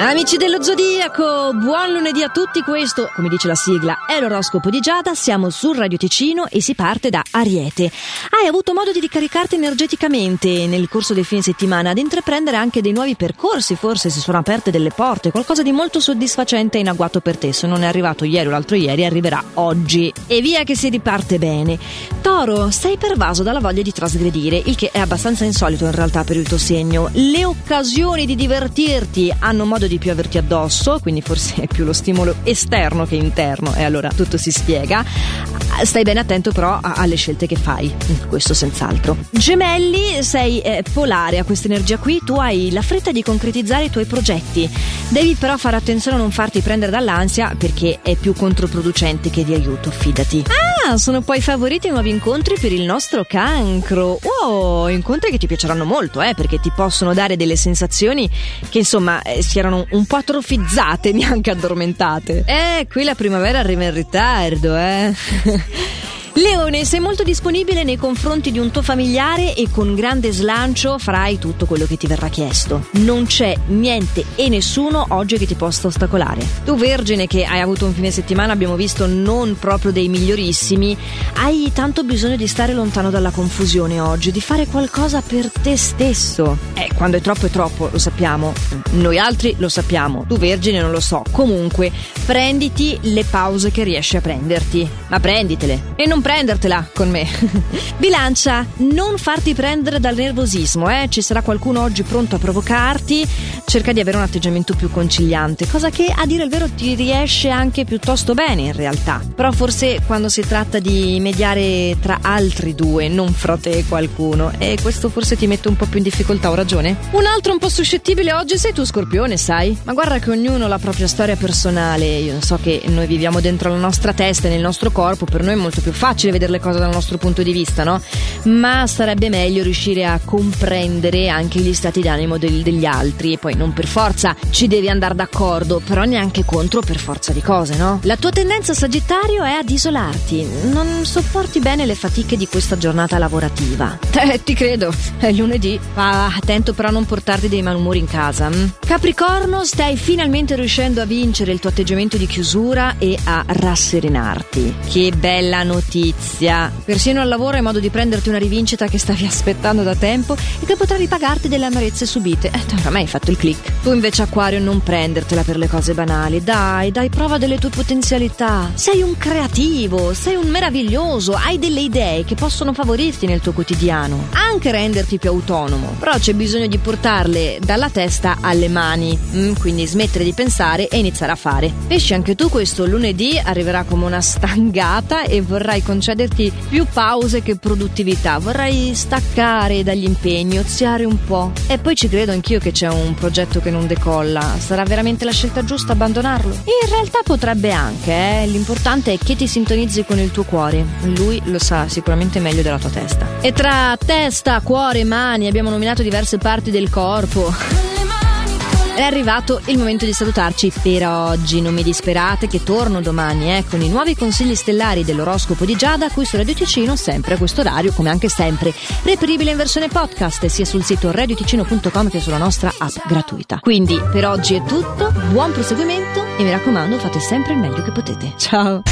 Amici dello Zodiaco, buon lunedì a tutti. Questo, come dice la sigla, è l'oroscopo di Giada. Siamo sul Radio Ticino e si parte da Ariete. Hai avuto modo di ricaricarti energeticamente nel corso del fine settimana, ad intraprendere anche dei nuovi percorsi. Forse si sono aperte delle porte, qualcosa di molto soddisfacente e in agguato per te. Se non è arrivato ieri o l'altro ieri, arriverà oggi. E via che si riparte bene. Toro, sei pervaso dalla voglia di trasgredire, il che è abbastanza insolito in realtà per il tuo segno. Le occasioni di divertirti hanno modo di di più averti addosso, quindi forse è più lo stimolo esterno che interno e allora tutto si spiega. Stai bene attento però alle scelte che fai, questo senz'altro. Gemelli, sei eh, polare a questa energia qui, tu hai la fretta di concretizzare i tuoi progetti. Devi però fare attenzione a non farti prendere dall'ansia perché è più controproducente che di aiuto, fidati. Ah, sono poi favoriti nuovi incontri per il nostro cancro. Wow, incontri che ti piaceranno molto, eh, perché ti possono dare delle sensazioni che insomma eh, si erano un po' atrofizzate, neanche addormentate. Eh, qui la primavera arriva in ritardo, eh. Leone, sei molto disponibile nei confronti di un tuo familiare e con grande slancio farai tutto quello che ti verrà chiesto. Non c'è niente e nessuno oggi che ti possa ostacolare. Tu, Vergine, che hai avuto un fine settimana, abbiamo visto non proprio dei migliorissimi, hai tanto bisogno di stare lontano dalla confusione oggi, di fare qualcosa per te stesso. Eh, quando è troppo è troppo, lo sappiamo. Noi altri lo sappiamo. Tu, Vergine, non lo so. Comunque, prenditi le pause che riesci a prenderti. Ma prenditele. E non non prendertela con me. Bilancia, non farti prendere dal nervosismo, eh? Ci sarà qualcuno oggi pronto a provocarti. Cerca di avere un atteggiamento più conciliante, cosa che a dire il vero ti riesce anche piuttosto bene in realtà. Però forse quando si tratta di mediare tra altri due, non fra te e qualcuno, e questo forse ti mette un po' più in difficoltà, ho ragione? Un altro un po' suscettibile oggi sei tu, Scorpione, sai? Ma guarda che ognuno ha la propria storia personale. Io so che noi viviamo dentro la nostra testa e nel nostro corpo, per noi è molto più facile facile vedere le cose dal nostro punto di vista, no? Ma sarebbe meglio riuscire a comprendere anche gli stati d'animo del, degli altri e poi non per forza ci devi andare d'accordo, però neanche contro per forza di cose, no? La tua tendenza Sagittario è ad isolarti, non sopporti bene le fatiche di questa giornata lavorativa. Eh, ti credo, è lunedì. Ah, attento però a non portarti dei malumori in casa. Hm? Capricorno, stai finalmente riuscendo a vincere il tuo atteggiamento di chiusura e a rasserenarti. Che bella notizia! Notizia. Persino al lavoro hai modo di prenderti una rivincita che stavi aspettando da tempo e che potrà ripagarti delle amarezze subite. Eh, oramai hai fatto il click. Tu invece, Aquario, non prendertela per le cose banali. Dai, dai prova delle tue potenzialità. Sei un creativo, sei un meraviglioso, hai delle idee che possono favorirti nel tuo quotidiano. Anche renderti più autonomo. Però c'è bisogno di portarle dalla testa alle mani. Mm, quindi smettere di pensare e iniziare a fare. Pesci anche tu questo lunedì arriverà come una stangata e vorrai concederti più pause che produttività. Vorrei staccare dagli impegni, oziare un po'. E poi ci credo anch'io che c'è un progetto che non decolla. Sarà veramente la scelta giusta abbandonarlo? In realtà potrebbe anche, eh? L'importante è che ti sintonizzi con il tuo cuore. Lui lo sa sicuramente meglio della tua testa. E tra testa, cuore, mani abbiamo nominato diverse parti del corpo. È arrivato il momento di salutarci per oggi. Non mi disperate che torno domani eh, con i nuovi consigli stellari dell'oroscopo di Giada qui su Radio Ticino, sempre a questo orario, come anche sempre, reperibile in versione podcast sia sul sito radioticino.com che sulla nostra app gratuita. Quindi per oggi è tutto, buon proseguimento e mi raccomando fate sempre il meglio che potete. Ciao!